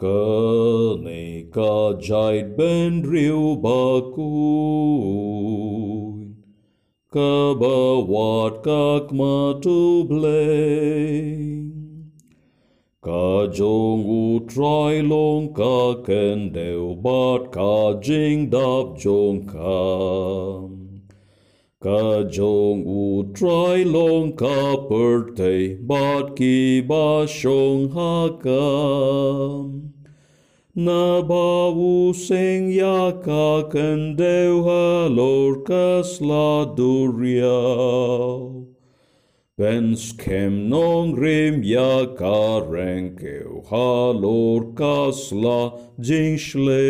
Cờ này ca chạy bên rìu bà cùi Ca bà vạt các mà tu blênh Ca dông u trai long ca kèn đều bát ca jing đáp dông cam Ca dông u trai long ca per te bát ki ba shong ha cam Na ba u seng ya ca kèn đều ha lor ca sla duriao Ben skem non rim ya ka renkeu ha lor kasla jingshle.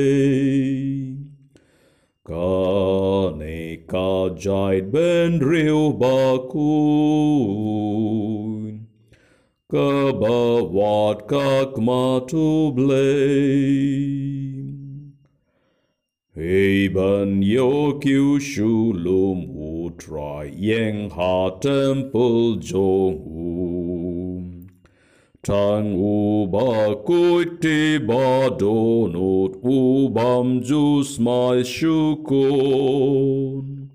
Ka ne ka jaid ben riu bakun. Ka ba wat ka kma tu blame. Eben yo kiu shu lum yeng ha temple jong. Tang u ba kuit ba donut u bam ju smai shu kon.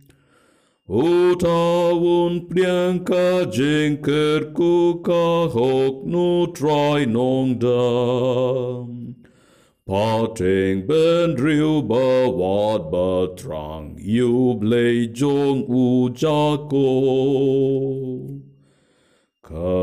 U ta un pliang ka jeng ker ku ka hok nu try nong dam. Parting ben riu ba wat ba trang yu blei jong u ja ko. Ka